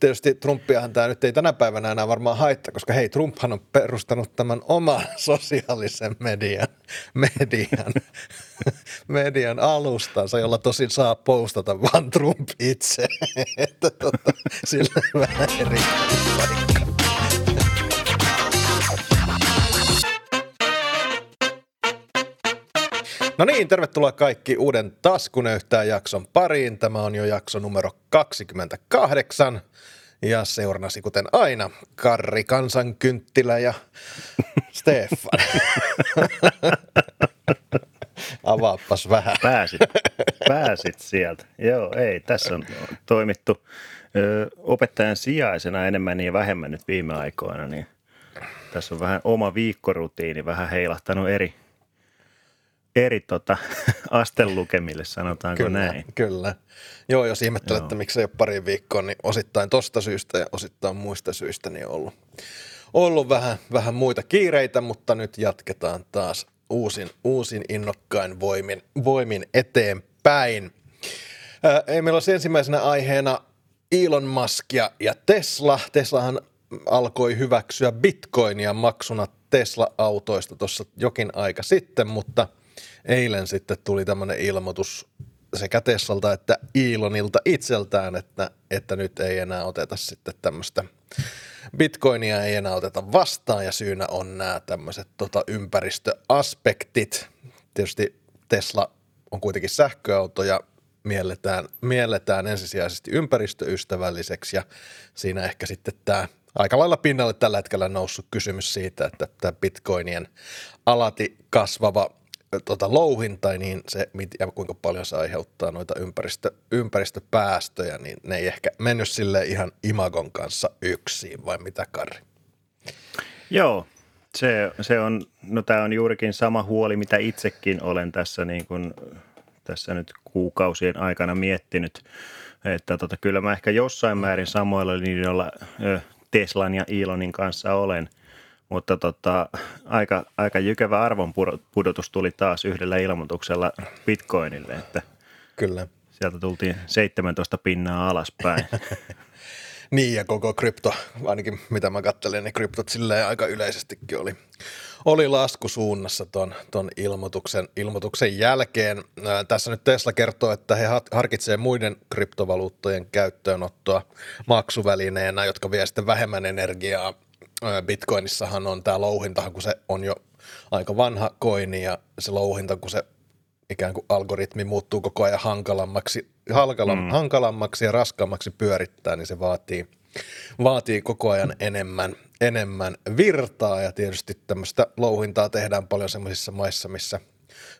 tietysti Trumpiahan tämä nyt ei tänä päivänä enää varmaan haittaa, koska hei, Trumphan on perustanut tämän oman sosiaalisen median, median, median alustansa, jolla tosin saa postata vain Trump itse. että tota, sillä vähän eri paikka. No niin, tervetuloa kaikki uuden Taskunöyhtään jakson pariin. Tämä on jo jakso numero 28. Ja seurannasi kuten aina, Karri Kansankynttilä ja Stefan. Avaappas vähän. Pääsit, pääsit sieltä. Joo, ei, tässä on toimittu ö, opettajan sijaisena enemmän ja vähemmän nyt viime aikoina, niin tässä on vähän oma viikkorutiini vähän heilahtanut eri, eri tota, astelukemille, sanotaanko kyllä, näin. Kyllä. Joo, jos ihmettelet, että miksi ei ole pari viikkoa, niin osittain tosta syystä ja osittain muista syistä niin on ollut, ollut vähän, vähän muita kiireitä, mutta nyt jatketaan taas uusin, uusin innokkain voimin, voimin eteenpäin. Ää, ei meillä olisi ensimmäisenä aiheena Elon Musk ja, ja Tesla. Teslahan alkoi hyväksyä bitcoinia maksuna Tesla-autoista tuossa jokin aika sitten, mutta eilen sitten tuli tämmöinen ilmoitus sekä Teslalta että Elonilta itseltään, että, että nyt ei enää oteta sitten tämmöistä Bitcoinia ei enää oteta vastaan ja syynä on nämä tämmöiset tota, ympäristöaspektit. Tietysti Tesla on kuitenkin sähköauto ja mielletään, mielletään ensisijaisesti ympäristöystävälliseksi ja siinä ehkä sitten tämä aika lailla pinnalle tällä hetkellä noussut kysymys siitä, että tämä bitcoinien alati kasvava tota, louhinta, niin se, ja kuinka paljon se aiheuttaa noita ympäristö, ympäristöpäästöjä, niin ne ei ehkä mennyt sille ihan imagon kanssa yksin, vai mitä Karri? Joo, se, se on, no tämä on juurikin sama huoli, mitä itsekin olen tässä, niin kuin, tässä nyt kuukausien aikana miettinyt, että tota, kyllä mä ehkä jossain määrin samoilla linjoilla Teslan ja Elonin kanssa olen – mutta tota, aika, aika jykevä arvonpudotus tuli taas yhdellä ilmoituksella Bitcoinille, että Kyllä. sieltä tultiin 17 pinnaa alaspäin. niin, ja koko krypto, ainakin mitä mä kattelin, niin kryptot silleen aika yleisestikin oli, oli laskusuunnassa ton, ton ilmoituksen, ilmoituksen jälkeen. Ää, tässä nyt Tesla kertoo, että he harkitsee muiden kryptovaluuttojen käyttöönottoa maksuvälineenä, jotka vie sitten vähemmän energiaa Bitcoinissahan on tämä louhinta, kun se on jo aika vanha koini ja se louhinta, kun se ikään kuin algoritmi muuttuu koko ajan hankalammaksi, hankalam, mm. hankalammaksi ja raskaammaksi pyörittää, niin se vaatii, vaatii koko ajan enemmän, enemmän virtaa ja tietysti tämmöistä louhintaa tehdään paljon semmoisissa maissa, missä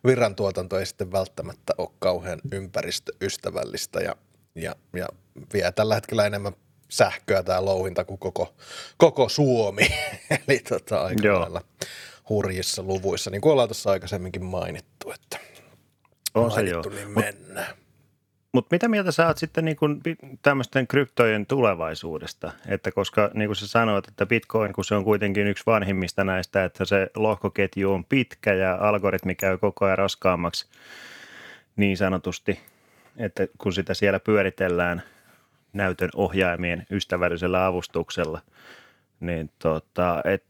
virran tuotanto ei sitten välttämättä ole kauhean ympäristöystävällistä ja, ja, ja vie tällä hetkellä enemmän sähköä tämä louhinta kuin koko, koko Suomi. Eli tota, aika Joo. lailla hurjissa luvuissa, niin kuin ollaan tuossa aikaisemminkin mainittu, että on mainittu, se jo. niin mennään. Mutta mitä mieltä sä oot sitten niin kun tämmöisten kryptojen tulevaisuudesta? Että koska niin kuin sä sanoit, että Bitcoin, kun se on kuitenkin yksi vanhimmista näistä, että se lohkoketju on pitkä ja algoritmi käy koko ajan raskaammaksi niin sanotusti, että kun sitä siellä pyöritellään – näytön ohjaimien ystävällisellä avustuksella, niin tota, et,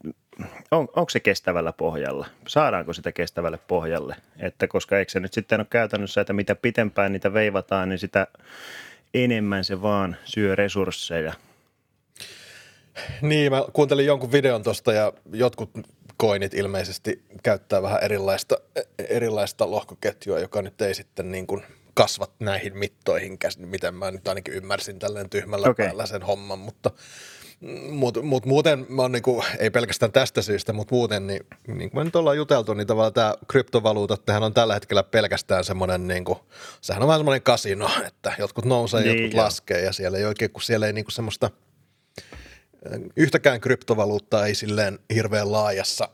on, onko se kestävällä pohjalla? Saadaanko sitä kestävälle pohjalle? Että koska eikö se nyt sitten ole käytännössä, että mitä pitempään niitä veivataan, niin sitä enemmän se vaan syö resursseja. Niin, mä kuuntelin jonkun videon tuosta ja jotkut koinit ilmeisesti käyttää vähän erilaista, erilaista lohkoketjua, joka nyt ei sitten niin kuin – kasvat näihin mittoihin, miten mä nyt ainakin ymmärsin tälleen tyhmällä okay. päällä sen homman, mutta mut, mut muuten mä oon niinku, ei pelkästään tästä syystä, mutta muuten, niin, niin kuin me nyt ollaan juteltu, niin tavallaan tämä kryptovaluutat, tähän on tällä hetkellä pelkästään semmoinen, niinku, sehän on vähän semmoinen kasino, että jotkut nousee, niin, jotkut jo. laskee ja siellä ei oikein, kun siellä ei niinku semmoista, yhtäkään kryptovaluuttaa ei silleen hirveän laajassa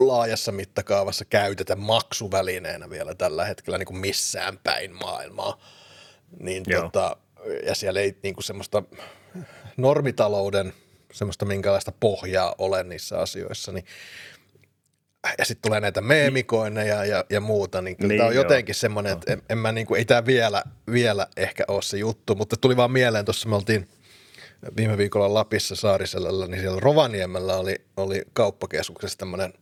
laajassa mittakaavassa käytetä maksuvälineenä vielä tällä hetkellä niin kuin missään päin maailmaa. Niin tota, ja siellä ei niin kuin semmoista normitalouden semmoista minkälaista pohjaa ole niissä asioissa, niin ja sitten tulee näitä meemikoineja ja, ja muuta, niin niin, tämä on jotenkin semmoinen, että en, en mä niin kuin, ei tämä vielä, vielä ehkä ole se juttu, mutta tuli vaan mieleen, tuossa me oltiin viime viikolla Lapissa Saariselällä, niin siellä Rovaniemellä oli, oli kauppakeskuksessa tämmöinen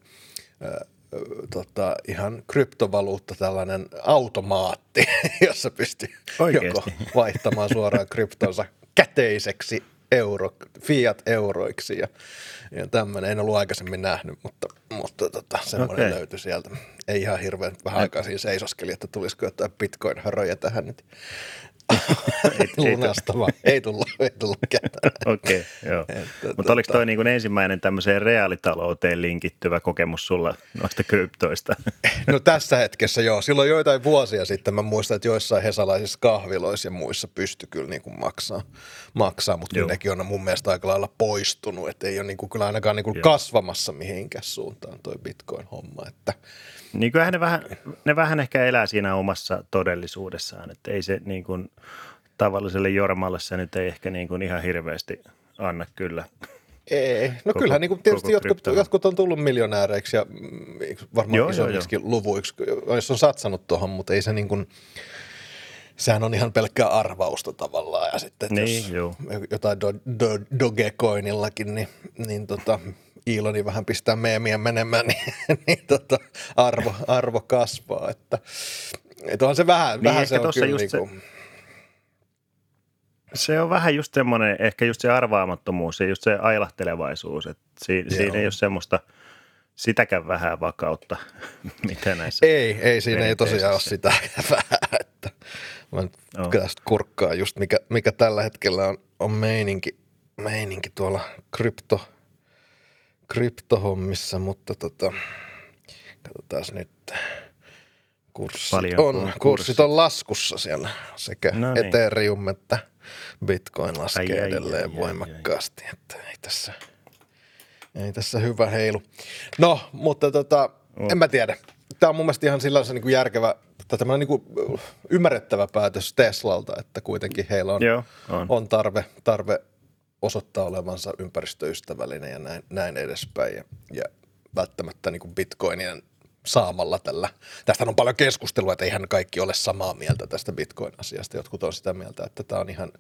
tota, ihan kryptovaluutta, tällainen automaatti, jossa pystyy joko vaihtamaan suoraan kryptonsa käteiseksi euro, fiat-euroiksi ja, ja tämmöinen. En ollut aikaisemmin nähnyt, mutta, mutta tota, semmoinen okay. löytyi sieltä. Ei ihan hirveän vähän aikaa siinä seisoskeli, että tulisiko jotain bitcoin-haroja tähän nyt lunastamaan. ei tullut, ei ketään. Okei, okay, joo. Mutta tota... oliko toi niin kuin ensimmäinen tämmöiseen reaalitalouteen linkittyvä kokemus sulla noista kryptoista? no tässä hetkessä joo. Silloin joitain vuosia sitten mä muistan, että joissain hesalaisissa kahviloissa ja muissa pysty kyllä niin kuin maksaa, maksaa mutta nekin on mun mielestä aika lailla poistunut, että ei ole niin kuin kyllä ainakaan niin kuin kasvamassa mihinkään suuntaan toi bitcoin-homma, että – niin kyllähän ne vähän, ne vähän ehkä elää siinä omassa todellisuudessaan, että ei se niin kuin tavalliselle Jormalle se nyt ei ehkä niin kuin ihan hirveästi anna kyllä. Ei, no koko, kyllähän niin kuin tietysti jotkut, jotkut on tullut miljonääreiksi ja mm, varmaan joo, luvuiksi, jos on satsannut tuohon, mutta ei se niin kuin, sehän on ihan pelkkää arvausta tavallaan ja sitten niin, jos joo. jotain do, do, Dogecoinillakin, niin, niin tota, Iloni vähän pistää meemiä menemään, niin, niin tota, arvo, arvo kasvaa. Että, että onhan se vähän, niin vähän se on kyllä niin kuin, se, se on vähän just semmoinen, ehkä just se arvaamattomuus ja just se ailahtelevaisuus, että si, siinä ei ole semmoista sitäkään vähän vakautta, mitä näissä Ei, ei siinä ei tosiaan ole sitä vähän, mä nyt oh. kurkkaa just mikä, mikä tällä hetkellä on, on meininki, meininki tuolla krypto – kryptohommissa, mutta tota, katsotaan nyt. Kurssit Paljon on, kurssit. kurssit on laskussa siellä. Sekä no niin. Ethereum että Bitcoin laskee ai, ai, edelleen ai, voimakkaasti. Ai, ai. Että ei tässä, ei tässä hyvä heilu. No, mutta tota, en mä tiedä. Tämä on mun mielestä ihan sillä niin kuin järkevä, tai niin kuin ymmärrettävä päätös Teslalta, että kuitenkin heillä on, Joo, on. on tarve, tarve osoittaa olevansa ympäristöystävällinen ja näin, näin edespäin. Ja, ja välttämättä niin kuin bitcoinien saamalla tällä. Tästä on paljon keskustelua, että eihän kaikki ole samaa mieltä tästä bitcoin-asiasta. Jotkut on sitä mieltä, että tämä on ihan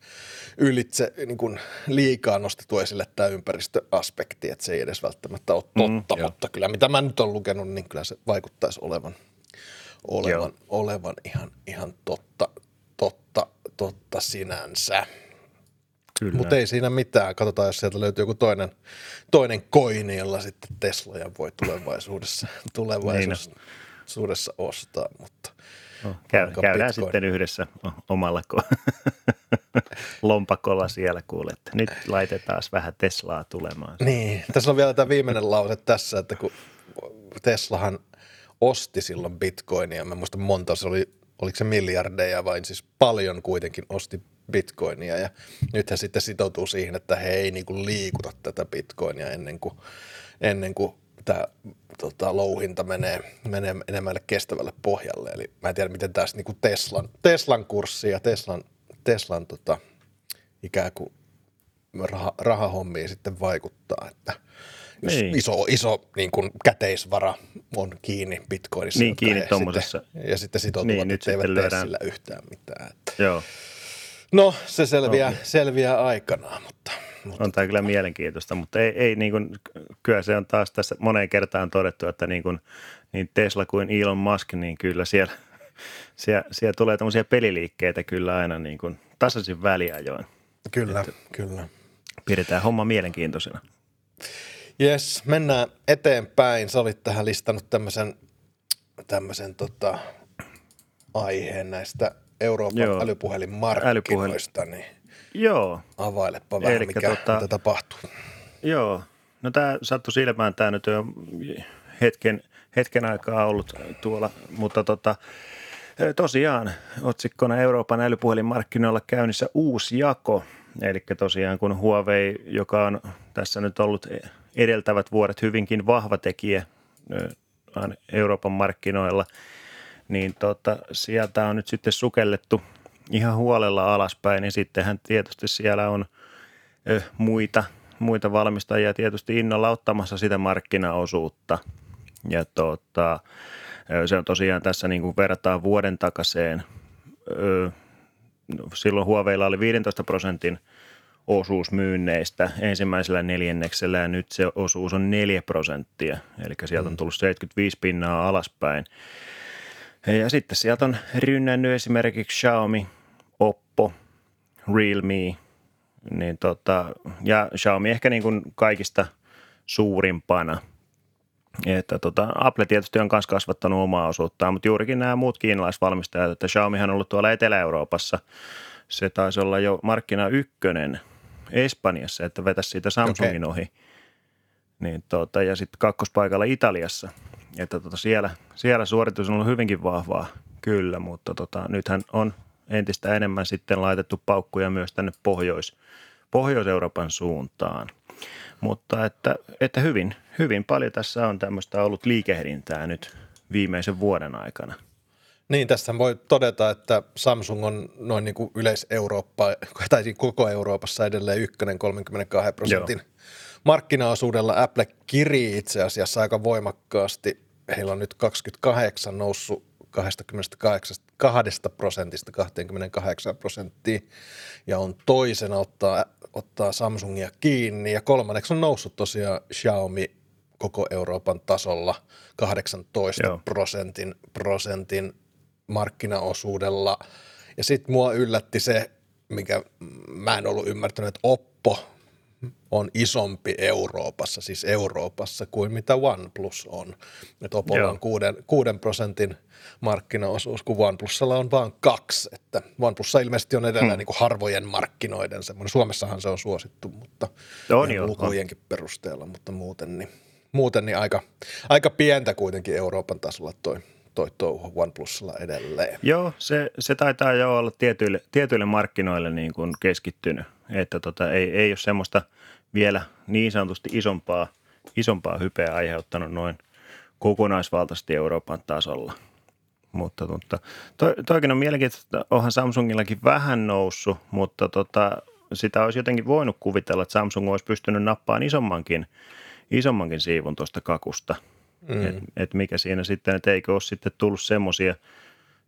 ylitse niin kuin liikaa nostettu esille tämä ympäristöaspekti, että se ei edes välttämättä ole mm, totta, mm, mutta kyllä mitä mä nyt olen lukenut, niin kyllä se vaikuttaisi olevan, olevan, olevan ihan, ihan totta, totta, totta sinänsä. Mutta ei siinä mitään. Katsotaan, jos sieltä löytyy joku toinen, toinen koini, jolla sitten Tesloja voi tulevaisuudessa, tulevaisuudessa niin ostaa. Mutta no, käy, käydään Bitcoin. sitten yhdessä omalla lompakolla siellä kuule, että nyt laitetaan vähän Teslaa tulemaan. Niin, tässä on vielä tämä viimeinen lause tässä, että kun Teslahan osti silloin bitcoinia, mä muistan monta, se oli, oliko se miljardeja vai siis paljon kuitenkin osti bitcoinia ja nyt he sitten sitoutuu siihen, että he ei niin kuin liikuta tätä bitcoinia ennen kuin, ennen kuin tämä tota, louhinta menee, menee enemmälle kestävälle pohjalle. Eli mä en tiedä, miten tässä niin kuin Teslan, Teslan kurssi ja Teslan, Teslan tota, ikään kuin rah, rahahommiin sitten vaikuttaa, että jos niin. iso, iso niin kuin käteisvara on kiinni bitcoinissa. Niin kiinni tuommoisessa. Ja sitten sitoutuvat, niin, että eivät tee sillä yhtään mitään. Että. Joo. No, se selviää, okay. selviää aikanaan, mutta, mutta... On tämä kyllä mielenkiintoista, mutta ei, ei niin kuin, kyllä se on taas tässä moneen kertaan todettu, että niin, kuin, niin Tesla kuin Elon Musk, niin kyllä siellä, siellä, siellä tulee tämmöisiä peliliikkeitä kyllä aina niin kuin tasaisin väliajoin. Kyllä, että kyllä. Pidetään homma mielenkiintoisena. Yes, mennään eteenpäin. Sä olit tähän listannut tämmöisen, tämmöisen tota, aiheen näistä Euroopan Joo. älypuhelinmarkkinoista, Älypuhelin. niin Joo. availepa vähän, Elikkä mikä tota, mitä tapahtuu. Joo, no tämä sattui silmään, tämä nyt on hetken, hetken aikaa ollut tuolla, mutta tota, tosiaan otsikkona Euroopan älypuhelinmarkkinoilla käynnissä uusi jako, eli tosiaan kun Huawei, joka on tässä nyt ollut edeltävät vuodet hyvinkin vahva tekijä Euroopan markkinoilla – niin tota, sieltä on nyt sitten sukellettu ihan huolella alaspäin, niin sittenhän tietysti siellä on ö, muita, muita valmistajia tietysti innolla ottamassa sitä markkinaosuutta. Ja tota, se on tosiaan tässä niin kuin verrataan vuoden takaseen. Ö, silloin Huaweilla oli 15 prosentin osuus myynneistä ensimmäisellä neljänneksellä ja nyt se osuus on 4 prosenttia, eli sieltä on tullut 75 pinnaa alaspäin. Ja sitten sieltä on rynnännyt esimerkiksi Xiaomi, Oppo, Realme, niin tota, ja Xiaomi ehkä niin kuin kaikista suurimpana. Että tota, Apple tietysti on myös kasvattanut omaa osuuttaan, mutta juurikin nämä muut kiinalaisvalmistajat, että Xiaomihan on ollut tuolla Etelä-Euroopassa, se taisi olla jo markkina ykkönen Espanjassa, että vetäisi siitä Samsungin okay. ohi. Niin tota, ja sitten kakkospaikalla Italiassa, että tota siellä, siellä suoritus on ollut hyvinkin vahvaa, kyllä, mutta tota, nythän on entistä enemmän sitten laitettu paukkuja myös tänne Pohjois, Pohjois-Euroopan suuntaan. Mutta että, että hyvin, hyvin paljon tässä on tämmöistä ollut liikehdintää nyt viimeisen vuoden aikana. Niin, tässä voi todeta, että Samsung on noin niin kuin yleis-Eurooppa, tai siis koko Euroopassa edelleen ykkönen 32 prosentin Joo. Markkinaosuudella. Apple kirii itse asiassa aika voimakkaasti. Heillä on nyt 28 noussut 28 prosentista 28 prosenttiin ja on toisena ottaa, ottaa Samsungia kiinni ja kolmanneksi on noussut tosiaan Xiaomi koko Euroopan tasolla 18 Joo. prosentin, prosentin markkinaosuudella. Ja sitten mua yllätti se, mikä mä en ollut ymmärtänyt, että Oppo on isompi Euroopassa, siis Euroopassa, kuin mitä OnePlus on. Että Oppolla on kuuden, kuuden prosentin markkinaosuus, kun OnePlusalla on vain kaksi. Että OnePlus ilmeisesti on edelleen hmm. niin kuin harvojen markkinoiden semmoinen. Suomessahan se on suosittu, mutta on jo, lukujenkin on. perusteella, mutta muuten niin, muuten niin aika, aika pientä kuitenkin Euroopan tasolla toi toi touhu OnePlusilla edelleen. Joo, se, se taitaa jo olla tietyille, tietyille markkinoille niin kuin keskittynyt, että tota, ei, ei ole semmoista vielä niin sanotusti isompaa, isompaa hypeä aiheuttanut noin kokonaisvaltaisesti Euroopan tasolla. Mutta, mutta to, toikin on mielenkiintoista, onhan Samsungillakin vähän noussut, mutta tota, sitä olisi jotenkin voinut kuvitella, että Samsung olisi pystynyt nappaamaan isommankin, isommankin siivun tuosta kakusta – Mm. Et, et mikä siinä sitten, että eikö ole sitten tullut semmoisia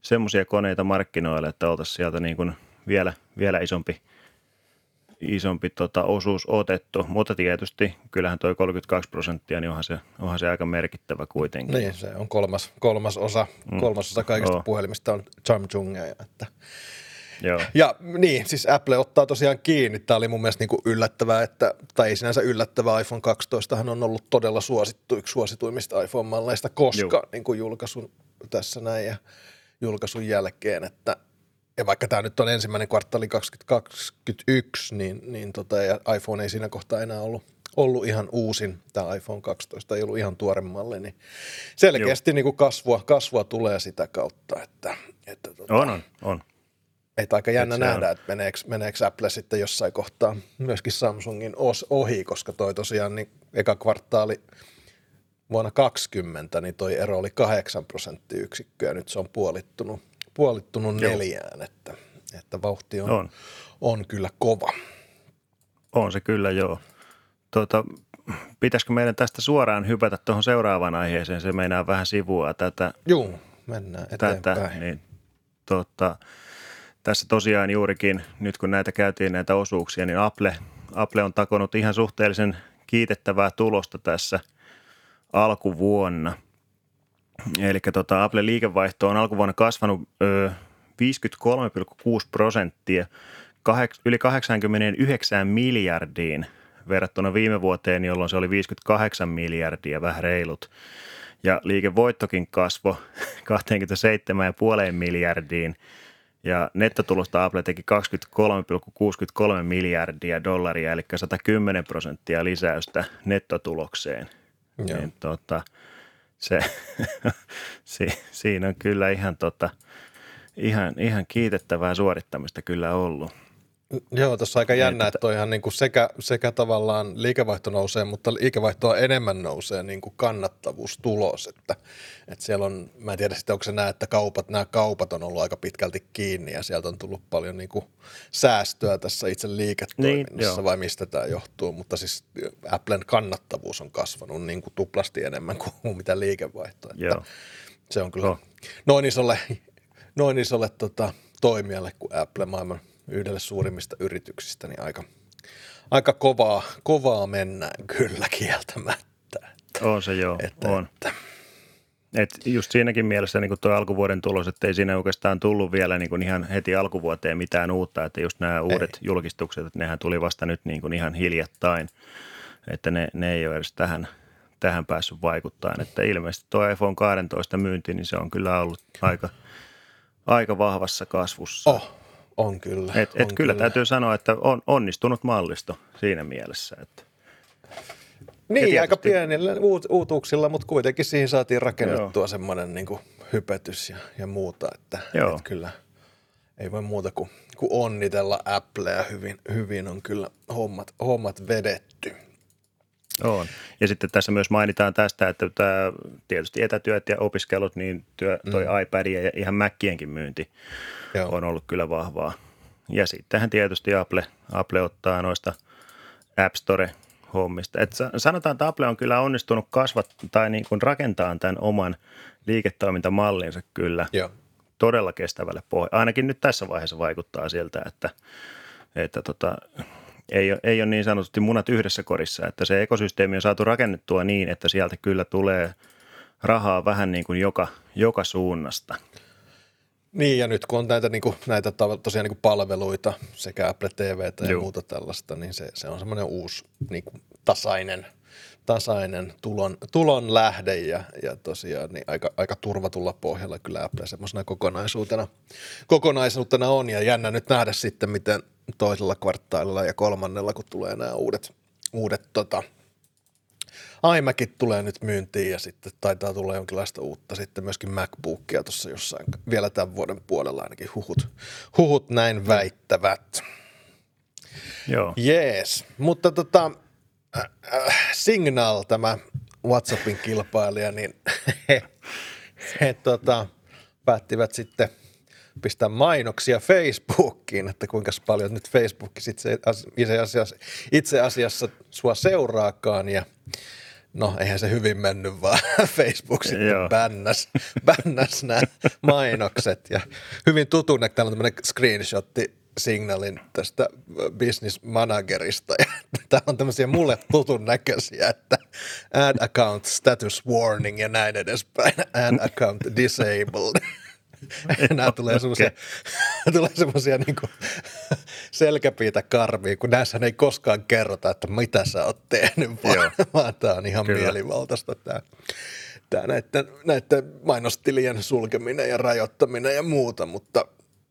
semmoisia koneita markkinoille, että oltaisiin sieltä niin kuin vielä, vielä isompi, isompi tota osuus otettu. Mutta tietysti kyllähän tuo 32 prosenttia, niin onhan se, onhan se aika merkittävä kuitenkin. Niin, se on kolmas, kolmas osa, mm. kolmas osa kaikista oh. puhelimista on Samsungia, että Joo. Ja niin, siis Apple ottaa tosiaan kiinni. Tämä oli mun mielestä niin kuin yllättävää, että, tai ei sinänsä yllättävää, iPhone 12 on ollut todella suosittu, yksi suosituimmista iPhone-malleista koska niin kuin julkaisun tässä näin ja julkaisun jälkeen, että ja vaikka tämä nyt on ensimmäinen kvartaali 2021, niin, niin tota, ja iPhone ei siinä kohtaa enää ollut, ollut ihan uusin, tämä iPhone 12 ei ollut ihan tuore malli, niin selkeästi niin kuin kasvua, kasvua tulee sitä kautta, että, että tota, on, on, on. Että aika jännä Et nähdä, on... että meneekö, meneekö Apple sitten jossain kohtaa myöskin Samsungin os, ohi, koska toi tosiaan niin eka kvartaali vuonna 2020, niin toi ero oli 8 prosenttiyksikköä, nyt se on puolittunut, puolittunut neljään, että, että vauhti on, on. on kyllä kova. On se kyllä, joo. Tuota, pitäisikö meidän tästä suoraan hypätä tuohon seuraavaan aiheeseen? Se meinaa vähän sivua tätä. Joo, mennään eteenpäin. Tätä, niin, tuota, tässä tosiaan juurikin, nyt kun näitä käytiin näitä osuuksia, niin Apple, Apple on takonut ihan suhteellisen kiitettävää tulosta tässä alkuvuonna. Eli tota, Apple liikevaihto on alkuvuonna kasvanut ö, 53,6 prosenttia yli 89 miljardiin verrattuna viime vuoteen, jolloin se oli 58 miljardia, vähän reilut. Ja liikevoittokin kasvoi 27,5 miljardiin ja nettotulosta Apple teki 23,63 miljardia dollaria, eli 110 prosenttia lisäystä nettotulokseen. Joo. Niin, tota, se, si, siinä on kyllä ihan, tota, ihan, ihan kiitettävää suorittamista kyllä ollut. Joo, tuossa aika jännä, että toihan niin kuin sekä, sekä tavallaan liikevaihto nousee, mutta liikevaihtoa enemmän nousee niin kuin kannattavuustulos, että, että siellä on, mä en tiedä sitten, onko se näin, että kaupat, nämä kaupat on ollut aika pitkälti kiinni ja sieltä on tullut paljon niin kuin säästöä tässä itse liiketoiminnassa niin, vai mistä tämä johtuu, mutta siis Applen kannattavuus on kasvanut niin kuin tuplasti enemmän kuin mitä liikevaihto, että joo. se on kyllä no. noin isolle, noin isolle tota, toimijalle kuin Apple maailman yhdelle suurimmista yrityksistä, niin aika, aika kovaa, kovaa mennään kyllä kieltämättä. On se joo, että, on. Että. Et just siinäkin mielessä niin tuo alkuvuoden tulos, että ei siinä oikeastaan tullut vielä niin kuin ihan heti alkuvuoteen mitään uutta, että just nämä uudet ei. julkistukset, että nehän tuli vasta nyt niin kuin ihan hiljattain, että ne, ne ei ole edes tähän, tähän päässyt vaikuttamaan. Että ilmeisesti tuo iPhone 12 myynti, niin se on kyllä ollut aika, aika vahvassa kasvussa. Oh, on kyllä. Et, et on kyllä, kyllä täytyy sanoa, että on onnistunut mallisto siinä mielessä, että – niin, tietysti... aika pienillä uut, uutuuksilla, mutta kuitenkin siihen saatiin rakennettua Joo. semmoinen niin hypetys ja, ja muuta, että, että kyllä ei voi muuta kuin, kuin onnitella Applea. Hyvin, hyvin on kyllä hommat, hommat vedetty. On. Ja sitten tässä myös mainitaan tästä, että tämä, tietysti etätyöt ja opiskelut, niin työ, toi mm. iPad ja ihan Mackienkin myynti Joo. on ollut kyllä vahvaa. Ja sittenhän tietysti Apple, Apple ottaa noista App Store hommista. Et sanotaan, että Apple on kyllä onnistunut kasvat tai niin kuin rakentaa tämän oman liiketoimintamallinsa kyllä Joo. todella kestävälle pohjalle. Ainakin nyt tässä vaiheessa vaikuttaa siltä, että, että tota, ei, ole, ei ole niin sanotusti munat yhdessä korissa, että se ekosysteemi on saatu rakennettua niin, että sieltä kyllä tulee rahaa vähän niin kuin joka, joka suunnasta. Niin, ja nyt kun on näitä, niin kuin, näitä tosiaan niin kuin palveluita sekä Apple TV ja Joo. muuta tällaista, niin se, se on semmoinen uusi niin kuin tasainen, tasainen tulon, tulon lähde ja, ja tosiaan niin aika, aika turvatulla pohjalla kyllä Apple semmoisena kokonaisuutena, kokonaisuutena on ja jännä nyt nähdä sitten, miten toisella kvartaalilla ja kolmannella, kun tulee nämä uudet, uudet tota, – iMacit tulee nyt myyntiin ja sitten taitaa tulla jonkinlaista uutta sitten myöskin MacBookia tuossa jossain vielä tämän vuoden puolella ainakin huhut, huhut näin väittävät. Joo. Jees, mutta tota, äh, äh, Signal, tämä WhatsAppin kilpailija, niin he, he tota, päättivät sitten pistää mainoksia Facebookiin, että kuinka paljon nyt Facebook itse asiassa, itse asiassa sua seuraakaan ja No, eihän se hyvin mennyt, vaan Facebook sitten bännäs, bännäs nämä mainokset. Ja hyvin tutun, että täällä on tämmöinen screenshotti signalin tästä business managerista. Ja täällä on tämmöisiä mulle tutun näköisiä, että ad account status warning ja näin edespäin. Ad account disabled. Nämä tulee semmoisia, okay. tulee semmoisia niin selkäpiitä karviin, kun näissä ei koskaan kerrota, että mitä sä oot tehnyt, vaan, vaan tämä on ihan Kyllä. mielivaltaista tämä, tämä näiden, näiden mainostilien sulkeminen ja rajoittaminen ja muuta, mutta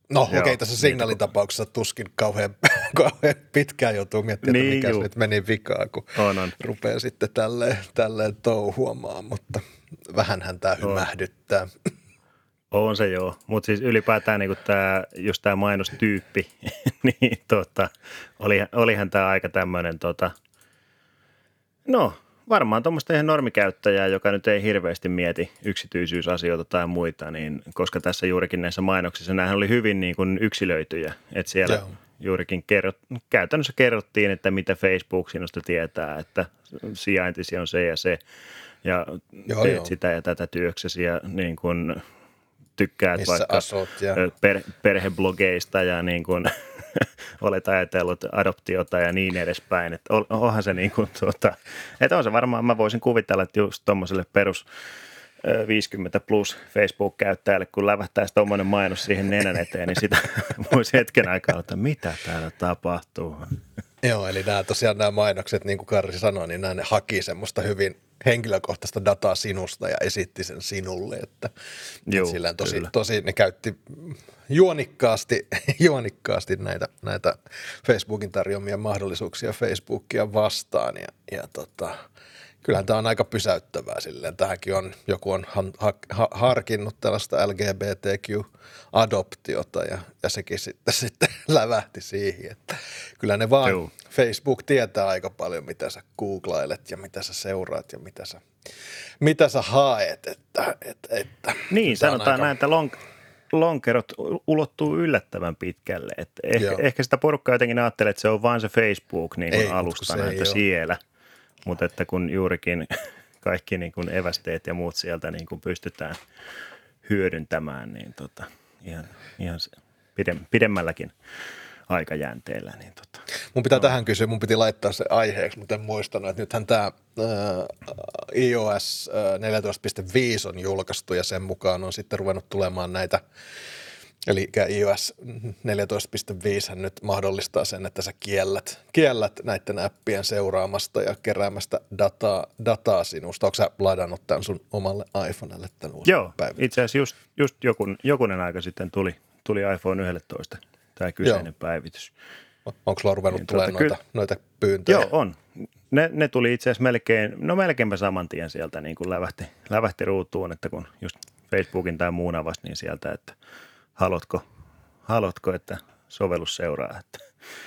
No okei, okay, tässä signaalin tapauksessa tuskin kauhean, kauhean pitkään joutuu miettimään, niin, että mikä nyt meni vikaan, kun on, on. rupeaa sitten tälleen, tälleen touhuamaan, mutta vähänhän tämä hymähdyttää. On se joo, mutta siis ylipäätään niin tämä, just tämä mainostyyppi, niin tota, oli, olihan tämä aika tämmöinen, tota, no varmaan tuommoista ihan normikäyttäjää, joka nyt ei hirveästi mieti yksityisyysasioita tai muita, niin koska tässä juurikin näissä mainoksissa nämähän oli hyvin niin kuin yksilöityjä, että siellä joo. juurikin kerrot, käytännössä kerrottiin, että mitä Facebook sinusta tietää, että sijaintisi on se ja se, ja joo, teet joo. sitä ja tätä työksesi ja niin kuin tykkäät Missä vaikka ja... per, perheblogeista ja niin kuin, olet ajatellut adoptiota ja niin edespäin. Että onhan se niin kuin, tuota, että on se varmaan, mä voisin kuvitella, että just tuommoiselle perus 50 plus Facebook-käyttäjälle, kun lävähtäisi tuommoinen mainos siihen nenän eteen, niin sitä voisi hetken aikaa että mitä täällä tapahtuu. Joo, eli nämä tosiaan nämä mainokset, niin kuin Karri sanoi, niin nämä ne haki semmoista hyvin henkilökohtaista dataa sinusta ja esitti sen sinulle, että, Joo, sillä tosi, tosi ne käytti juonikkaasti, juonikkaasti näitä, näitä Facebookin tarjoamia mahdollisuuksia Facebookia vastaan ja, ja tota, kyllähän tämä on aika pysäyttävää silleen. Tähänkin on, joku on ha, ha, harkinnut tällaista LGBTQ-adoptiota ja, ja sekin sitten, sitten lävähti siihen, että kyllä ne vaan, Joo. Facebook tietää aika paljon, mitä sä googlailet ja mitä sä seuraat ja mitä sä, mitä sä haet. Että, että, että niin, sanotaan aika... näin, että long, lonkerot ulottuu yllättävän pitkälle. Että ehkä, ehkä sitä porukkaa jotenkin ajattelee, että se on vain se Facebook niin kuin Ei, alustana, että siellä – mutta että kun juurikin kaikki niin kuin evästeet ja muut sieltä niin kuin pystytään hyödyntämään, niin tota, ihan, ihan pidemmälläkin aikajänteellä. Niin tota. Mun pitää no. tähän kysyä, mun piti laittaa se aiheeksi, mutta en muistanut, että nythän tämä iOS 14.5 on julkaistu ja sen mukaan on sitten ruvennut tulemaan näitä Eli iOS 14.5 nyt mahdollistaa sen, että sä kiellät, kiellät näiden appien seuraamasta ja keräämästä dataa, dataa sinusta. Onko sä ladannut tämän sun omalle iPhonelle tämän Joo, päivän? itse asiassa just, just jokun, jokunen aika sitten tuli, tuli iPhone 11 tämä kyseinen Joo. päivitys. Onko sulla ruvennut niin, tulemaan tuota, noita, noita pyyntöjä? Joo, on. Ne, ne tuli itse asiassa melkein, no melkeinpä saman tien sieltä niin kuin lävähti, lävähti ruutuun, että kun just Facebookin tai muun avasi, niin sieltä, että haluatko, haluatko että sovellus seuraa. Että,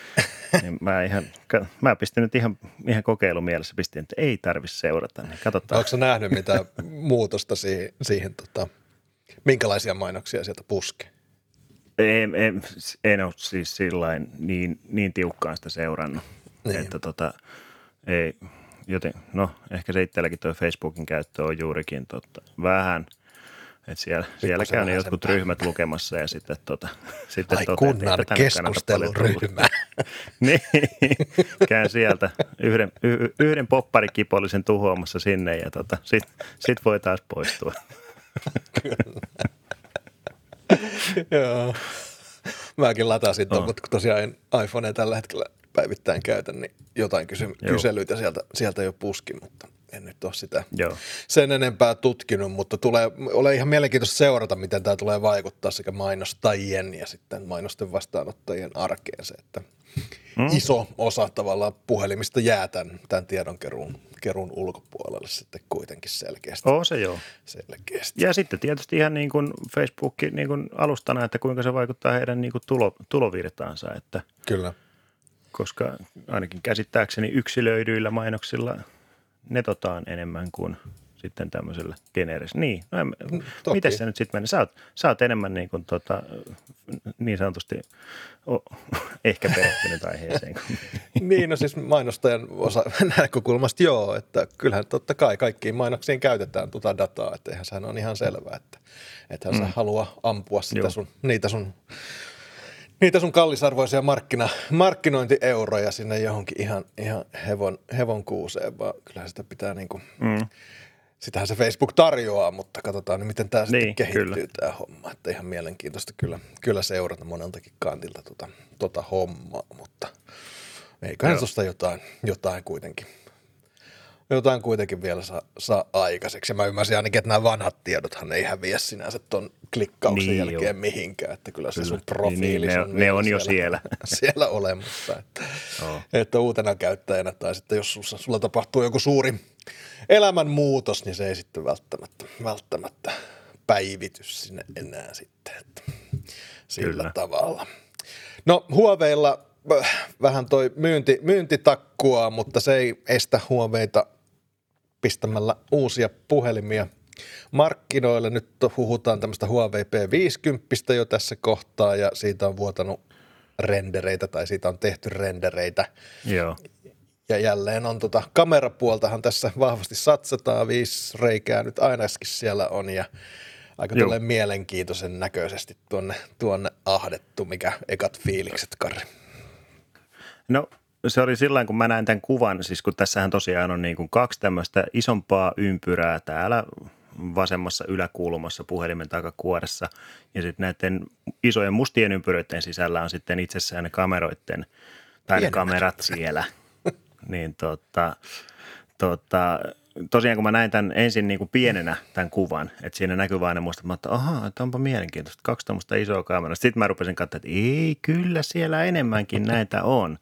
niin mä, ihan, mä pistin nyt ihan, ihan kokeilun mielessä, pistin, että ei tarvitse seurata. Niin katsotaan. Onko nähnyt mitään muutosta siihen, siihen tota, minkälaisia mainoksia sieltä puskee? En, en, en ole siis sillain niin, niin tiukkaan sitä seurannut, niin. että tota, ei, joten, no ehkä se itselläkin tuo Facebookin käyttö on juurikin tota, vähän – et siellä, siellä käy ne jotkut ryhmät lukemassa ja sitten, tota, sitten Ai toteat, kunnan keskusteluryhmä. niin, käyn sieltä yhden, y, yhden popparikipollisen tuhoamassa sinne ja tota, sitten sit voi taas poistua. Joo. Mäkin latasin tuon, mutta tosiaan iPhonea tällä hetkellä päivittäin käytän, niin jotain kysy- kyselyitä sieltä, sieltä jo puskin, mutta en nyt ole sitä Joo. sen enempää tutkinut, mutta tulee ole ihan mielenkiintoista seurata, miten tämä tulee vaikuttaa sekä mainostajien ja sitten mainosten vastaanottajien arkeen se, että mm. iso osa tavallaan puhelimista jää tämän, tämän tiedonkeruun kerun ulkopuolelle sitten kuitenkin selkeästi. Oo se joo. Selkeästi. Ja sitten tietysti ihan niin kuin Facebook niin kuin alustana, että kuinka se vaikuttaa heidän niin kuin tulo, tulovirtaansa. Että Kyllä. Koska ainakin käsittääkseni yksilöidyillä mainoksilla netotaan enemmän kuin sitten tämmöisellä generisellä. Niin, no en, mm, miten se nyt sitten menee? Sä oot, sä oot enemmän niin, kuin, tota, niin sanotusti o, ehkä perehtynyt aiheeseen. niin, no siis mainostajan osa näkökulmasta joo, että kyllähän totta kai kaikkiin mainoksiin käytetään tuota dataa, että eihän sehän on ihan selvää, että ethän mm. sä halua ampua sitä sun, niitä sun niitä sun kallisarvoisia markkina, markkinointieuroja sinne johonkin ihan, ihan hevon, hevon kuuseen, vaan kyllähän sitä pitää niin kuin, mm. sitähän se Facebook tarjoaa, mutta katsotaan nyt, miten tämä niin, sitten kehittyy kyllä. tämä homma. Että ihan mielenkiintoista kyllä, kyllä seurata moneltakin kantilta tota, tota hommaa, mutta eiköhän tuosta jotain, jotain kuitenkin jotain kuitenkin vielä saa, saa aikaiseksi. Ja mä ymmärsin ainakin, että nämä vanhat tiedothan ei häviä sinänsä tuon klikkauksen niin, jälkeen jo. mihinkään, että kyllä, kyllä. se sun profiili niin, niin, ne, ne on jo siellä, siellä olemassa. Että, oh. että uutena käyttäjänä tai sitten jos sulla, sulla tapahtuu joku suuri elämänmuutos, niin se ei sitten välttämättä, välttämättä päivitys sinne enää sitten, että sillä kyllä. tavalla. No Huoveilla äh, vähän toi myynti, myyntitakkua, mutta se ei estä Huoveita pistämällä uusia puhelimia markkinoille. Nyt huhutaan tämmöistä Huawei P50 jo tässä kohtaa ja siitä on vuotanut rendereitä tai siitä on tehty rendereitä. Joo. Ja jälleen on tota, kamerapuoltahan tässä vahvasti satsataan, viisi reikää nyt ainakin siellä on ja aika tulee mielenkiintoisen näköisesti tuonne, tuonne ahdettu, mikä ekat fiilikset, Karri. No se oli silloin, kun mä näin tämän kuvan, siis kun tässähän tosiaan on niin kuin kaksi tämmöistä isompaa ympyrää täällä vasemmassa yläkulmassa puhelimen takakuoressa ja sitten näiden isojen mustien ympyröiden sisällä on sitten itsessään ne kameroiden tai ne kamerat siellä. niin tota, tota, tosiaan kun mä näin tämän ensin niin kuin pienenä tämän kuvan, että siinä näkyy vain ne muistat, että ahaa, että onpa mielenkiintoista, kaksi tämmöistä isoa kameraa. Sitten mä rupesin katsoa, että ei, kyllä siellä enemmänkin näitä on.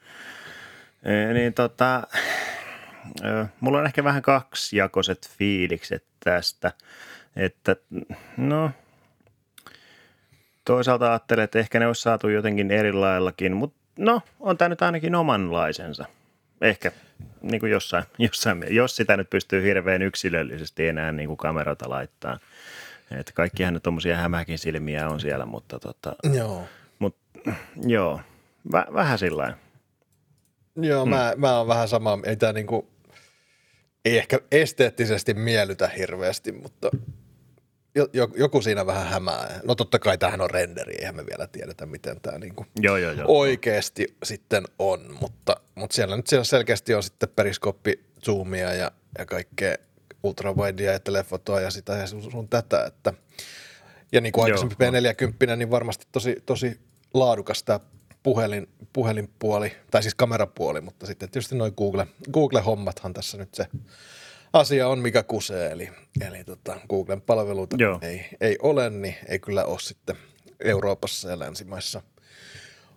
Niin tota, mulla on ehkä vähän kaksijakoiset fiilikset tästä, että no toisaalta ajattelen, että ehkä ne olisi saatu jotenkin erilaillakin, mutta no on tämä nyt ainakin omanlaisensa. Ehkä niin kuin jossain, jossain, jos sitä nyt pystyy hirveän yksilöllisesti enää niin kuin kamerata laittaa. Että kaikkihan nyt tuommoisia hämäkin silmiä on siellä, mutta tota, joo. Mut, joo, Väh, vähän sillä Joo, mm. mä, mä oon vähän sama, ei tää niinku, ei ehkä esteettisesti miellytä hirveästi, mutta joku siinä vähän hämää. No totta kai tämähän on renderi, eihän me vielä tiedetä, miten tämä niinku joo, joo, joo. oikeasti sitten on, mutta, mutta siellä nyt siellä selkeästi on sitten periskoppi, zoomia ja, ja kaikkea ultravidea ja telefotoa ja sitä ja sun tätä, että ja niin kuin aikaisempi P40, niin varmasti tosi, tosi laadukas tämä puhelin, puhelinpuoli, tai siis kamerapuoli, mutta sitten tietysti noin Google, Google-hommathan tässä nyt se asia on, mikä kusee, eli, eli tota, Googlen palveluita ei, ei ole, niin ei kyllä ole sitten Euroopassa ja länsimaissa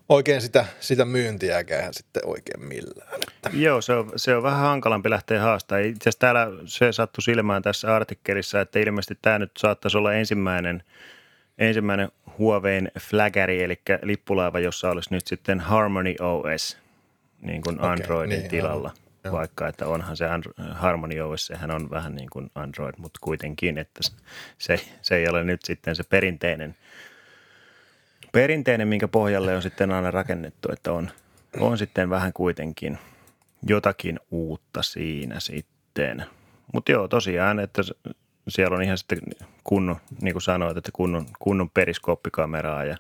oikein sitä, sitä myyntiäkään sitten oikein millään. Että. Joo, se on, se on vähän hankalampi lähteä haastaa. Itse asiassa täällä se sattui silmään tässä artikkelissa, että ilmeisesti tämä nyt saattaisi olla ensimmäinen, ensimmäinen Huaweiin flagari, eli lippulaiva, jossa olisi nyt sitten Harmony OS niin kuin Androidin niin, tilalla. Aivan. Joo. vaikka että onhan se Harmony OS, sehän on vähän niin kuin Android, mutta kuitenkin, että se, se ei ole nyt sitten se perinteinen, perinteinen, minkä pohjalle on sitten aina rakennettu, että on, on sitten vähän kuitenkin jotakin uutta siinä sitten. Mutta joo, tosiaan, että siellä on ihan sitten kunnon, niin kuin sanoit, että kunnon, kunnon periskooppikameraa ja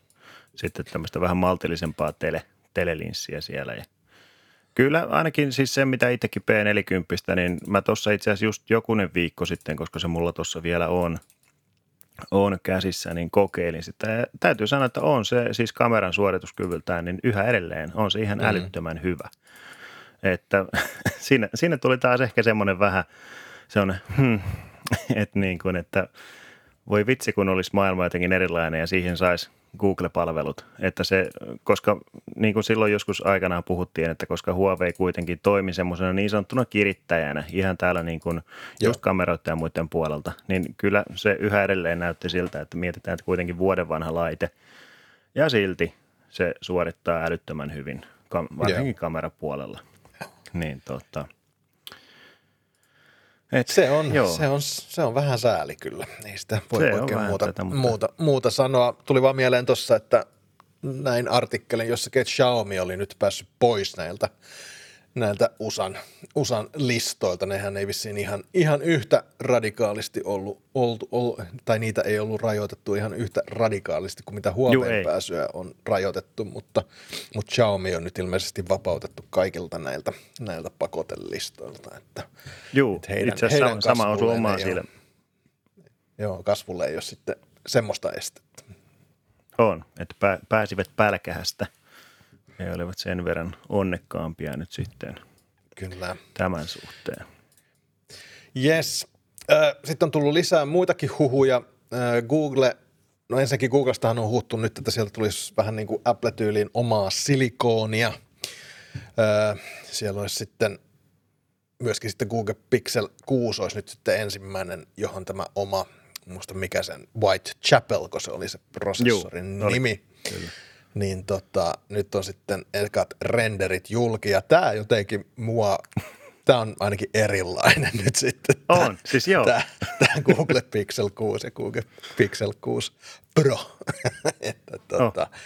sitten tämmöistä vähän maltillisempaa tele, telelinssiä siellä ja – Kyllä ainakin siis se, mitä itsekin P40, niin mä tuossa itse asiassa just jokunen viikko sitten, koska se mulla tuossa vielä on, on käsissä, niin kokeilin sitä. Ja täytyy sanoa, että on se siis kameran suorituskyvyltään, niin yhä edelleen on se ihan mm. älyttömän hyvä. Että siinä, siinä tuli taas ehkä semmoinen vähän semmoinen, hmm, että niin kuin, että voi vitsi, kun olisi maailma jotenkin erilainen ja siihen saisi – Google-palvelut. Että se, koska niin kuin silloin joskus aikanaan puhuttiin, että koska Huawei kuitenkin toimi semmoisena niin sanottuna kirittäjänä ihan täällä niin kuin just kameroiden ja muiden puolelta, niin kyllä se yhä edelleen näytti siltä, että mietitään, että kuitenkin vuoden vanha laite ja silti se suorittaa älyttömän hyvin, varsinkin yeah. kamerapuolella. Niin tota, et, se, on, joo. se, on, se on vähän sääli kyllä. Ei sitä voi se oikein muuta, tätä, mutta... muuta, muuta sanoa. Tuli vaan mieleen tuossa, että näin artikkelin, jossa Xiaomi oli nyt päässyt pois näiltä näiltä USAn, USAn listoilta. Nehän ei vissiin ihan, ihan yhtä radikaalisti ollut, ollut, ollut, tai niitä ei ollut rajoitettu ihan yhtä radikaalisti kuin mitä Huawei pääsyä on rajoitettu, mutta, mutta Xiaomi on nyt ilmeisesti vapautettu kaikilta näiltä, näiltä pakotelistoilta. Että, Joo, että heidän, itse asiassa sama osuu omaa sille. Joo, kasvulle ei ole sitten semmoista estettä. On, että pääsivät pälkähästä – he olivat sen verran onnekkaampia nyt sitten Kyllä. tämän suhteen. Yes. Sitten on tullut lisää muitakin huhuja. Google, no ensinnäkin Googlestahan on huuttu nyt, että sieltä tulisi vähän niin kuin Apple-tyyliin omaa silikoonia. Siellä olisi sitten myöskin sitten Google Pixel 6 olisi nyt sitten ensimmäinen, johon tämä oma, muista mikä sen, Whitechapel, kun se oli se prosessorin Juu, nimi. Kyllä niin tota, nyt on sitten ekat renderit julki, ja tämä jotenkin mua, tämä on ainakin erilainen nyt sitten. On, tää, siis joo. Tämä, tämä Google Pixel 6 ja Google Pixel 6 Pro. että tota, oh.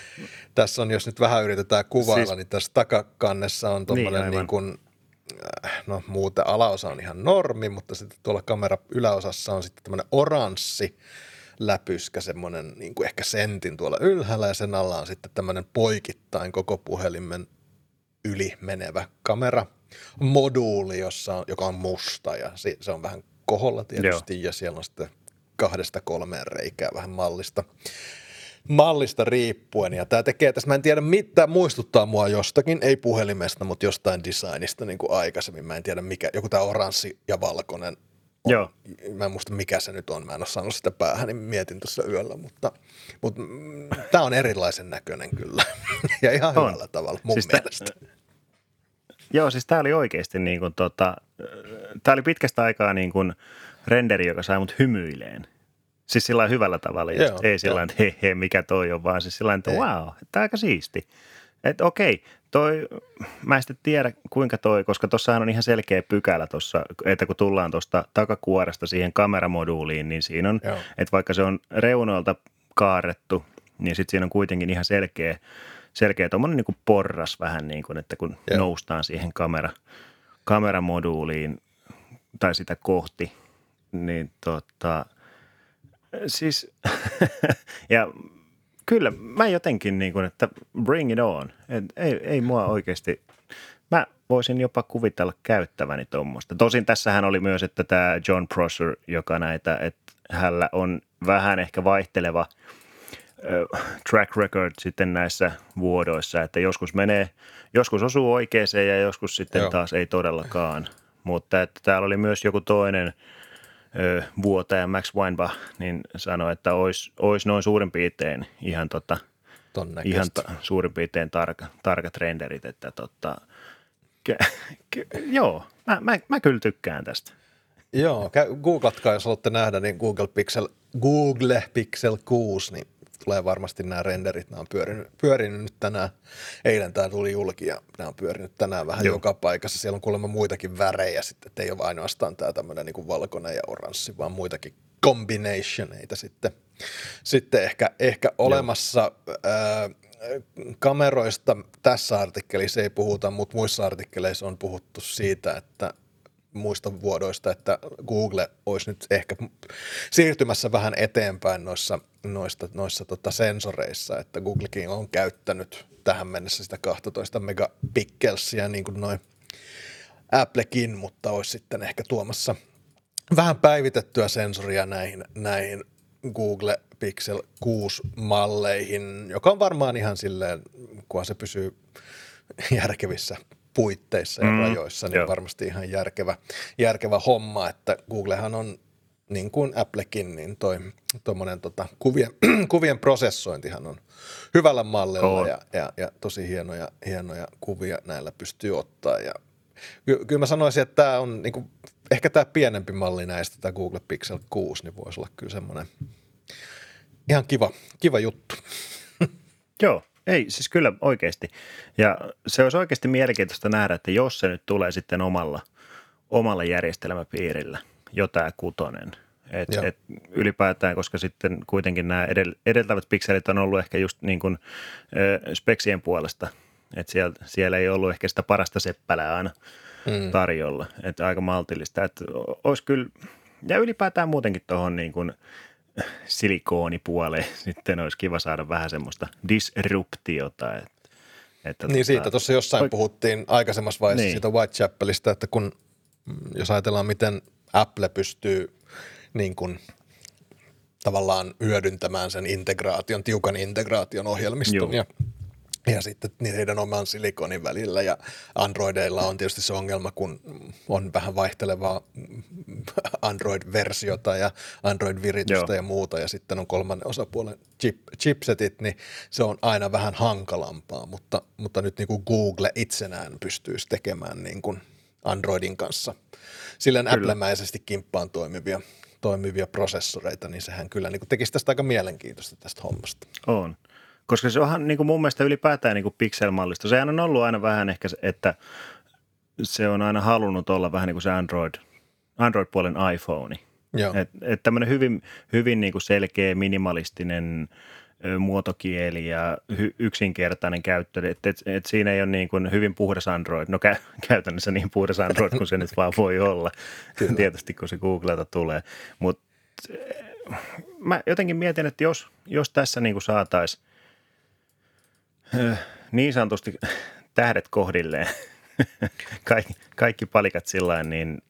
Tässä on, jos nyt vähän yritetään kuvailla, siis, niin tässä takakannessa on tuommoinen niin, niin kuin, äh, no muuten alaosa on ihan normi, mutta sitten tuolla kamera yläosassa on sitten tämmöinen oranssi, läpyskä, semmoinen niin kuin ehkä sentin tuolla ylhäällä ja sen alla on sitten tämmöinen poikittain koko puhelimen yli menevä kamera moduuli, jossa on, joka on musta ja se, on vähän koholla tietysti Joo. ja siellä on sitten kahdesta kolmeen reikää vähän mallista mallista riippuen. Ja tämä tekee tässä, mä en tiedä mitä, muistuttaa mua jostakin, ei puhelimesta, mutta jostain designista niin kuin aikaisemmin. Mä en tiedä mikä, joku tämä oranssi ja valkoinen Joo. Mä en muista mikä se nyt on, mä en ole saanut sitä päähän, niin mietin tuossa yöllä, mutta, mutta mm, tämä on erilaisen näköinen kyllä ja ihan on. hyvällä tavalla mun siis mielestä. T- Joo, siis tämä oli oikeasti niin kuin tota, tämä oli pitkästä aikaa niin kuin renderi, joka sai mut hymyileen. Siis sillä hyvällä tavalla, Joo, ei sillä että he, he, mikä toi on, vaan siis sillä että wow, tämä aika siisti. Että okei, toi, mä en sitten tiedä kuinka toi, koska tuossahan on ihan selkeä pykälä tuossa, että kun tullaan tuosta takakuoresta siihen kameramoduuliin, niin siinä on, Joo. että vaikka se on reunoilta kaarrettu, niin sitten siinä on kuitenkin ihan selkeä, selkeä tuommoinen niin porras vähän niin kuin, että kun Joo. noustaan siihen kamera, kameramoduuliin tai sitä kohti, niin tota, siis, ja kyllä mä jotenkin niin kuin, että bring it on. Et ei, ei mua oikeasti, mä voisin jopa kuvitella käyttäväni tuommoista. Tosin tässähän oli myös, että tämä John Prosser, joka näitä, että hänellä on vähän ehkä vaihteleva track record sitten näissä vuodoissa, että joskus menee, joskus osuu oikeeseen ja joskus sitten Joo. taas ei todellakaan. Mutta että täällä oli myös joku toinen vuotaja Max Weinbach, niin sanoi, että olisi, olisi noin suurin piirtein ihan, tota, ihan ta, suurin piirtein tarka, tarkat renderit, että tota, ke, ke, joo, mä, mä, mä kyllä tykkään tästä. Joo, googlatkaa, jos haluatte nähdä, niin Google Pixel, Google Pixel 6, niin tulee varmasti nämä renderit. Nämä on pyörinyt, pyörinyt nyt tänään. Eilen tämä tuli julki ja nämä on pyörinyt tänään vähän Joo. joka paikassa. Siellä on kuulemma muitakin värejä sitten, että ei ole ainoastaan tämä tämmöinen niin valkoinen ja oranssi, vaan muitakin combinationeita sitten, sitten ehkä, ehkä olemassa. Ää, kameroista tässä artikkelissa ei puhuta, mutta muissa artikkeleissa on puhuttu siitä, että muista vuodoista, että Google olisi nyt ehkä siirtymässä vähän eteenpäin noissa, noissa, noissa tota sensoreissa, että Googlekin on käyttänyt tähän mennessä sitä 12 megapikkelsiä niin kuin noin Applekin, mutta olisi sitten ehkä tuomassa vähän päivitettyä sensoria näihin, näihin Google Pixel 6 malleihin, joka on varmaan ihan silleen, kun se pysyy järkevissä puitteissa ja mm, rajoissa, niin joo. varmasti ihan järkevä, järkevä homma, että Googlehan on niin kuin Applekin, niin toi tuommoinen tota, kuvien, kuvien prosessointihan on hyvällä mallilla ja, ja, ja, tosi hienoja, hienoja kuvia näillä pystyy ottaa ja ky- kyllä mä sanoisin, että tämä on niin kuin, ehkä tämä pienempi malli näistä, tämä Google Pixel 6, niin voisi olla kyllä semmoinen ihan kiva, kiva juttu. Joo, ei, siis kyllä oikeasti. Ja se olisi oikeasti mielenkiintoista nähdä, että jos se nyt tulee sitten omalla, omalla järjestelmäpiirillä, jo tämä kutonen, et, et ylipäätään, koska sitten kuitenkin nämä edel, edeltävät pikselit on ollut ehkä just niin kuin ö, speksien puolesta, että siellä, siellä ei ollut ehkä sitä parasta seppälää aina mm. tarjolla, että aika maltillista, että olisi kyllä, ja ylipäätään muutenkin tuohon niin kuin – silikoonipuoleen sitten olisi kiva saada vähän semmoista disruptiota. Että, että niin tota, siitä tuossa jossain oik- puhuttiin aikaisemmassa vaiheessa niin. siitä Whitechapelista, että kun mm, jos ajatellaan miten Apple pystyy niin kuin tavallaan hyödyntämään sen integraation, tiukan integraation ohjelmiston Joo. ja ja sitten niin heidän oman silikonin välillä ja Androideilla on tietysti se ongelma, kun on vähän vaihtelevaa Android-versiota ja Android-viritystä Joo. ja muuta ja sitten on kolmannen osapuolen chip, chipsetit, niin se on aina vähän hankalampaa, mutta, mutta nyt niin kuin Google itsenään pystyisi tekemään niin kuin Androidin kanssa silleen Apple-mäisesti kimppaan toimivia, toimivia prosessoreita, niin sehän kyllä niin kuin tekisi tästä aika mielenkiintoista tästä hommasta. On. Koska se onhan niin kuin mun mielestä ylipäätään niin kuin pixel-mallisto. Sehän on ollut aina vähän ehkä, että se on aina halunnut olla vähän niin kuin se Android, Android-puolen iPhone. Että et tämmöinen hyvin, hyvin niin kuin selkeä, minimalistinen muotokieli ja hy, yksinkertainen käyttö. Että et, et siinä ei ole niin kuin hyvin puhdas Android. No kä, käytännössä niin puhdas Android kuin se nyt vaan voi olla. Kyllä. Tietysti kun se Googlelta tulee. Mutta mä jotenkin mietin, että jos, jos tässä niin saataisiin niin sanotusti tähdet kohdilleen, kaikki, kaikki palikat sillä niin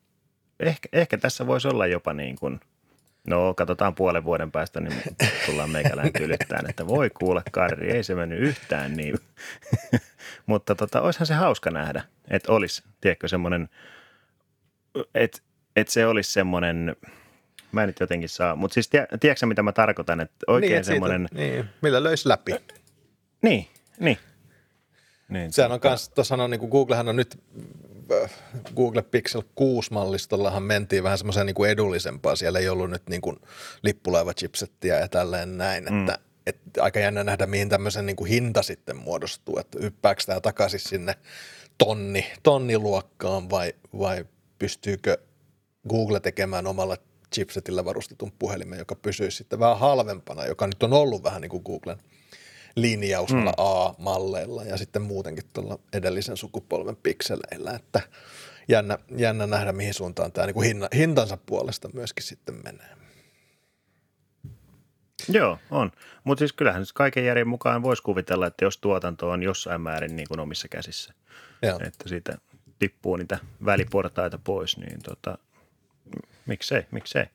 ehkä, ehkä tässä voisi olla jopa niin kuin, no katsotaan puolen vuoden päästä, niin tullaan meikälään tylyttään, että voi kuule Karri, ei se mennyt yhtään niin. Mutta tota, olisihan se hauska nähdä, että olisi, tiedätkö, semmoinen, että, että se olisi semmoinen, mä en nyt jotenkin saa, mutta siis tiedätkö mitä mä tarkoitan, että oikein niin, semmoinen. Niin, millä löysi läpi. Niin, niin. niin Sehän on kanssa, tuossa on niin kuin Googlehan on nyt, Google Pixel 6-mallistollahan mentiin vähän semmoiseen niin kuin edullisempaa. Siellä ei ollut nyt niin kuin lippulaiva-chipsettiä ja tälleen näin, mm. että että aika jännä nähdä, mihin tämmöisen niin kuin hinta sitten muodostuu, että hyppääkö tämä takaisin sinne tonni, tonniluokkaan vai, vai pystyykö Google tekemään omalla chipsetillä varustetun puhelimen, joka pysyisi sitten vähän halvempana, joka nyt on ollut vähän niin kuin Googlen – linjaus mm. A-malleilla ja sitten muutenkin tuolla edellisen sukupolven pikseleillä, että jännä, jännä nähdä, mihin suuntaan tämä niin hinna, hintansa puolesta myöskin sitten menee. Joo, on. Mutta siis kyllähän kaiken järjen mukaan voisi kuvitella, että jos tuotanto on jossain määrin niin kuin omissa käsissä, Joo. että siitä tippuu niitä väliportaita pois, niin tota, miksei, miksei.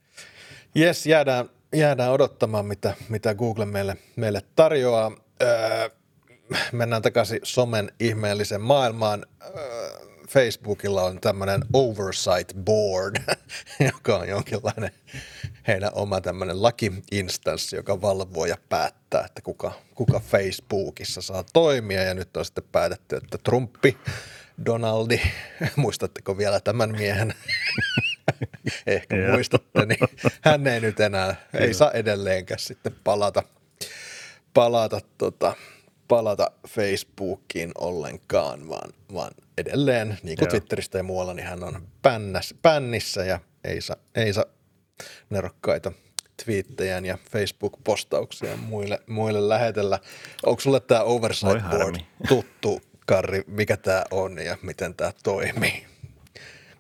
Jes, jäädään, jäädään odottamaan, mitä, mitä Google meille, meille tarjoaa. Öö, mennään takaisin somen ihmeellisen maailmaan. Öö, Facebookilla on tämmöinen oversight board, joka on jonkinlainen heidän oma tämmöinen laki-instanssi, joka valvoo ja päättää, että kuka, kuka Facebookissa saa toimia. Ja nyt on sitten päätetty, että Trumpi, Donaldi, muistatteko vielä tämän miehen? Ehkä muistatte, niin hän ei nyt enää, ei saa edelleenkään sitten palata, palata tota, palata Facebookiin ollenkaan, vaan, vaan edelleen, niin kuin Joo. Twitteristä ja muualla, niin hän on pännäs, pännissä ja ei saa, ei saa nerokkaita twiittejä ja Facebook-postauksia muille, muille lähetellä. Onko sulle tämä Oversight Board tuttu, Karri, mikä tämä on ja miten tämä toimii?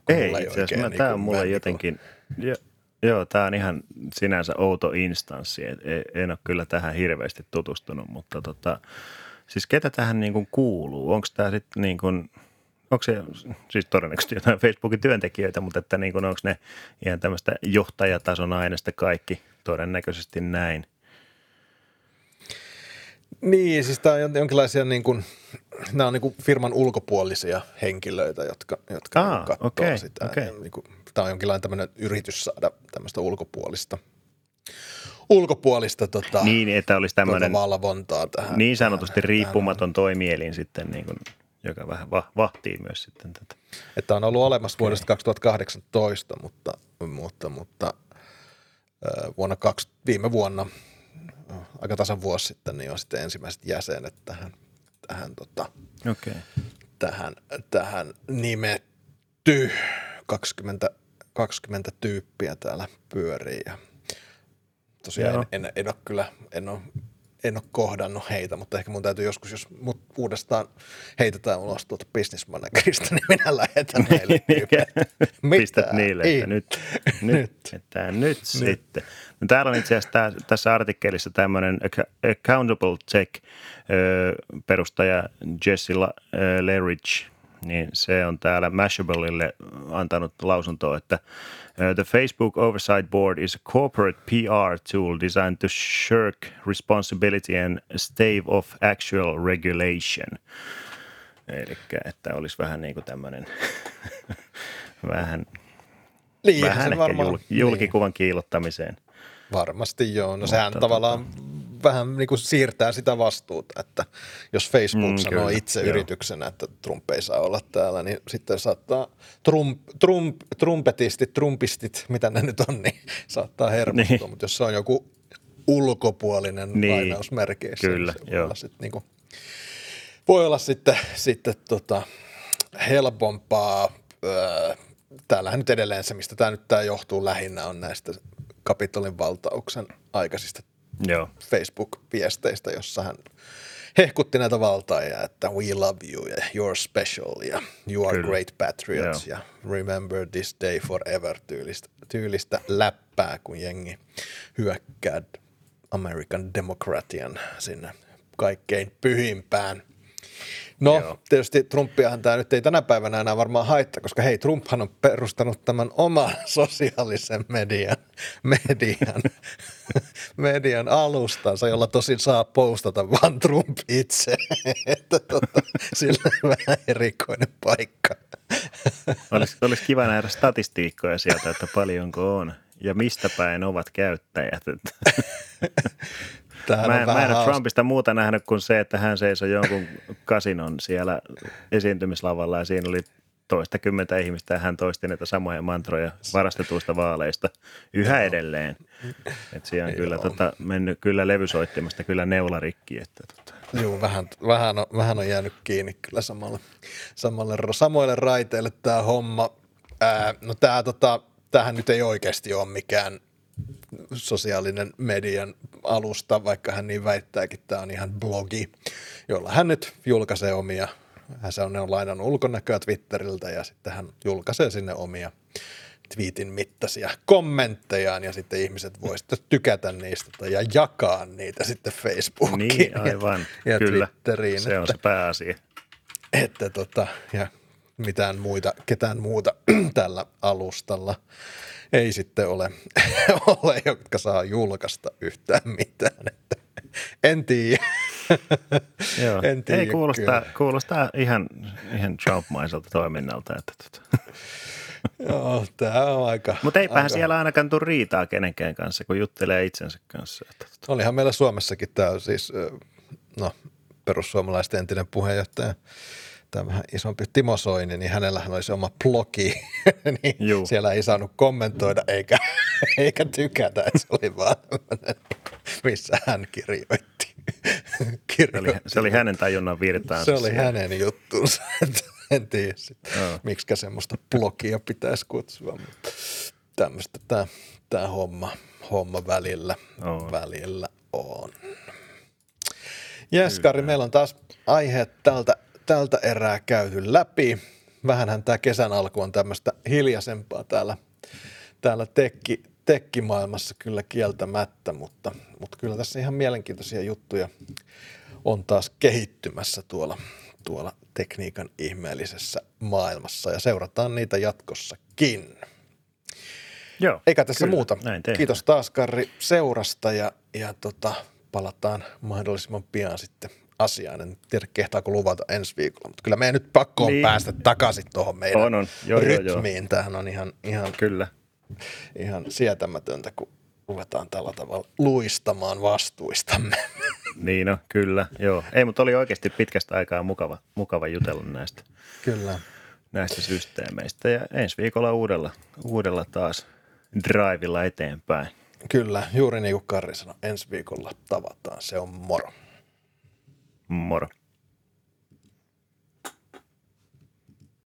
ei, itse asiassa niin tämä on mulle jotenkin, jo, joo, tämä on ihan sinänsä outo instanssi. En, en ole kyllä tähän hirveästi tutustunut, mutta tota, Siis ketä tähän niin kuin kuuluu? Onko tämä sitten niin kuin, onko se siis todennäköisesti jotain Facebookin työntekijöitä, mutta että niin onko ne ihan tämmöistä johtajatason aineesta kaikki todennäköisesti näin? Niin, siis tämä on jonkinlaisia niin kuin, nämä on niin kuin firman ulkopuolisia henkilöitä, jotka, jotka Aa, niin katsoo okay, sitä. Okay. Niin kuin, tämä on jonkinlainen tämmöinen yritys saada tämmöistä ulkopuolista – ulkopuolista tota, niin, että olisi tämmöinen valvontaa tähän. Niin sanotusti tähän, riippumaton tähän. toimielin sitten, niin kuin, joka vähän vahtii myös sitten tätä. Että on ollut olemassa okay. vuodesta 2018, mutta, mutta, mutta vuonna kaksi, viime vuonna, aika tasan vuosi sitten, niin on sitten ensimmäiset jäsenet tähän, tähän, tota, okay. tähän, tähän nimetty 20, 20 tyyppiä täällä pyörii ja – Tosiaan en, en, en, ole kyllä, en ole, en ole kohdannut heitä, mutta ehkä mun täytyy joskus, jos mut uudestaan heitetään ulos tuolta business managerista, niin minä lähetän heille. Pistät niille, että nyt, nyt, että nyt, nyt. sitten. No, täällä on itse asiassa tässä artikkelissa tämmöinen Accountable Tech perustaja Jesse Leridge, niin se on täällä Mashableille antanut lausuntoa, että Uh, the Facebook Oversight Board is a corporate PR tool designed to shirk responsibility and stave off actual regulation. Eli että olisi vähän niin kuin tämmöinen vähän, niin, vähän ehkä varmaan, jul, julkikuvan niin. kiilottamiseen. Varmasti joo. No Mutta sehän tota... tavallaan vähän niin kuin siirtää sitä vastuuta, että jos Facebook mm, sanoo kyllä, itse joo. yrityksenä, että Trump ei saa olla täällä, niin sitten saattaa Trump, Trump, trumpetistit, trumpistit, mitä ne nyt on, niin saattaa hermostua, niin. mutta jos se on joku ulkopuolinen niin, lainausmerkeissä, kyllä, niin se joo. Voi olla sitten niin kuin, voi olla sitten, sitten tota, helpompaa. Öö, täällähän nyt edelleen se, mistä tämä nyt tämä johtuu lähinnä, on näistä Kapitolin valtauksen aikaisista Joo. Facebook-viesteistä, jossa hän hehkutti näitä valtaajia, että we love you ja you're special ja you are Kyllä. great patriots Joo. ja remember this day forever tyylistä, tyylistä läppää, kun jengi hyökkää American Democratian sinne kaikkein pyhimpään No Joo. tietysti Trumpiahan tämä nyt ei tänä päivänä enää varmaan haittaa, koska hei, Trumphan on perustanut tämän oman sosiaalisen median, median, median alustansa, jolla tosin saa postata vain Trump itse. että tota, sillä on vähän erikoinen paikka. olisi, olisi kiva nähdä statistiikkoja sieltä, että paljonko on ja mistä päin ovat käyttäjät. Tämähän mä, en, mä en ole Trumpista muuta nähnyt kuin se, että hän seisoi jonkun kasinon siellä esiintymislavalla ja siinä oli toista kymmentä ihmistä ja hän toisti näitä samoja mantroja varastetuista vaaleista yhä Joo. edelleen. Et siellä on kyllä tota, mennyt kyllä levysoittimasta kyllä neularikki. Että, tota. Joo, vähän, vähän, on, vähän on jäänyt kiinni kyllä samalle, samalle, samoille raiteille tämä homma. Ää, no tämä tota, tämähän nyt ei oikeasti ole mikään sosiaalinen median alusta, vaikka hän niin väittääkin, tämä on ihan blogi, jolla hän nyt julkaisee omia, hän se on, ne on lainannut ulkonäköä Twitteriltä ja sitten hän julkaisee sinne omia twiitin mittaisia kommenttejaan ja sitten ihmiset voi sitten tykätä niistä ja jakaa niitä sitten Facebookiin Niin, aivan. ja, ja Kyllä, Twitteriin. se on että, se pääasia. että tota, ja mitään muita, ketään muuta tällä alustalla ei sitten ole, ole, jotka saa julkaista yhtään mitään. Että en tiedä. Joo. en tiedä Ei kuulostaa, kyllä. kuulostaa ihan, ihan Trump-maiselta toiminnalta. Että tota. Joo, tämä on aika... Mutta eipähän aika... siellä ainakaan tule riitaa kenenkään kanssa, kun juttelee itsensä kanssa. Että tota. Olihan meillä Suomessakin tämä siis, no perussuomalaisten entinen puheenjohtaja, tämä vähän isompi Timo Soini, niin hänellähän oli se oma blogi, niin Juu. siellä ei saanut kommentoida eikä, eikä tykätä, että se oli vaan missä hän kirjoitti. Se, oli, kirjoitti. se oli hänen tajunnan virtaansa. se oli siellä. hänen juttuunsa, että en tiedä sitten, Joo. miksi semmoista blogia pitäisi kutsua, mutta tämmöistä tämä, tämä homma, homma välillä, On. välillä on. Jes, Kari, meillä on taas aiheet tältä, tältä erää käyty läpi. Vähänhän tämä kesän alku on tämmöistä hiljaisempaa täällä, täällä tekki, tekkimaailmassa kyllä kieltämättä, mutta, mutta kyllä tässä ihan mielenkiintoisia juttuja on taas kehittymässä tuolla, tuolla tekniikan ihmeellisessä maailmassa ja seurataan niitä jatkossakin. Joo, Eikä tässä kyllä, muuta. Kiitos taas Karri seurasta ja, ja tota, palataan mahdollisimman pian sitten asiaan. En tiedä kehtaako luvata ensi viikolla, mutta kyllä meidän nyt pakko on Niin. päästä takaisin tuohon meidän On, on. Joo, joo, joo. rytmiin. Tämähän on ihan, ihan, Kyllä. ihan sietämätöntä, kun ruvetaan tällä tavalla luistamaan vastuistamme. Niin no, kyllä. Joo. Ei, mutta oli oikeasti pitkästä aikaa mukava, mukava jutella näistä, kyllä. näistä systeemeistä. Ja ensi viikolla uudella, uudella taas drivilla eteenpäin. Kyllä, juuri niin kuin Karri sanoi, ensi viikolla tavataan. Se on moro. Moro.